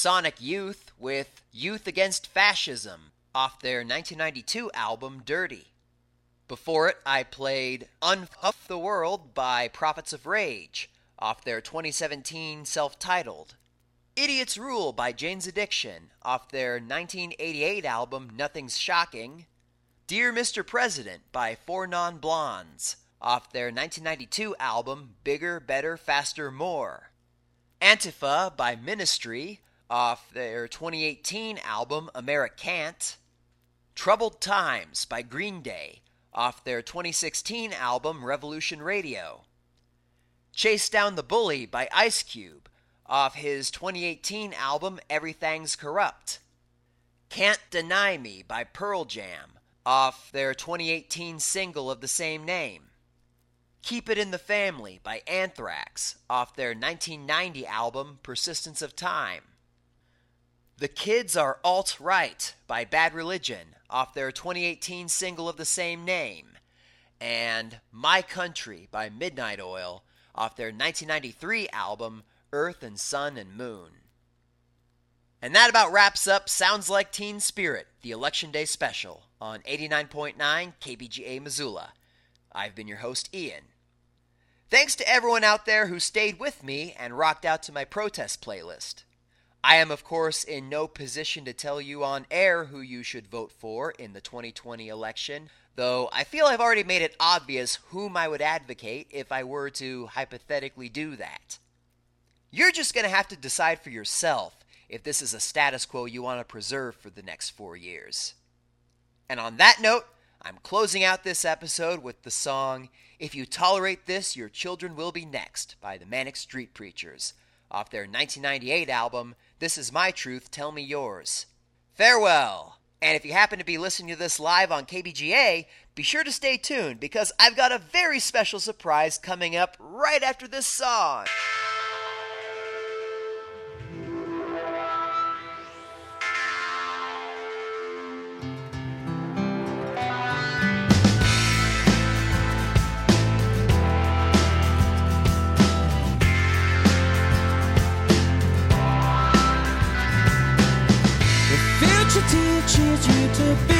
Sonic Youth with Youth Against Fascism off their 1992 album Dirty. Before it, I played Unfuck the World by Prophets of Rage off their 2017 self titled. Idiots Rule by Jane's Addiction off their 1988 album Nothing's Shocking. Dear Mr. President by Four Non Blondes off their 1992 album Bigger, Better, Faster, More. Antifa by Ministry off their 2018 album Americant. Troubled Times by Green Day off their 2016 album Revolution Radio. Chase Down the Bully by Ice Cube off his 2018 album Everything's Corrupt. Can't Deny Me by Pearl Jam off their 2018 single of the same name. Keep It in the Family by Anthrax off their 1990 album Persistence of Time. The Kids Are Alt Right by Bad Religion off their 2018 single of the same name. And My Country by Midnight Oil off their 1993 album Earth and Sun and Moon. And that about wraps up Sounds Like Teen Spirit, the Election Day special on 89.9 KBGA Missoula. I've been your host, Ian. Thanks to everyone out there who stayed with me and rocked out to my protest playlist. I am, of course, in no position to tell you on air who you should vote for in the 2020 election, though I feel I've already made it obvious whom I would advocate if I were to hypothetically do that. You're just going to have to decide for yourself if this is a status quo you want to preserve for the next four years. And on that note, I'm closing out this episode with the song If You Tolerate This, Your Children Will Be Next by the Manic Street Preachers off their 1998 album This Is My Truth, Tell Me Yours. Farewell! And if you happen to be listening to this live on KBGA, be sure to stay tuned because I've got a very special surprise coming up right after this song. need you to be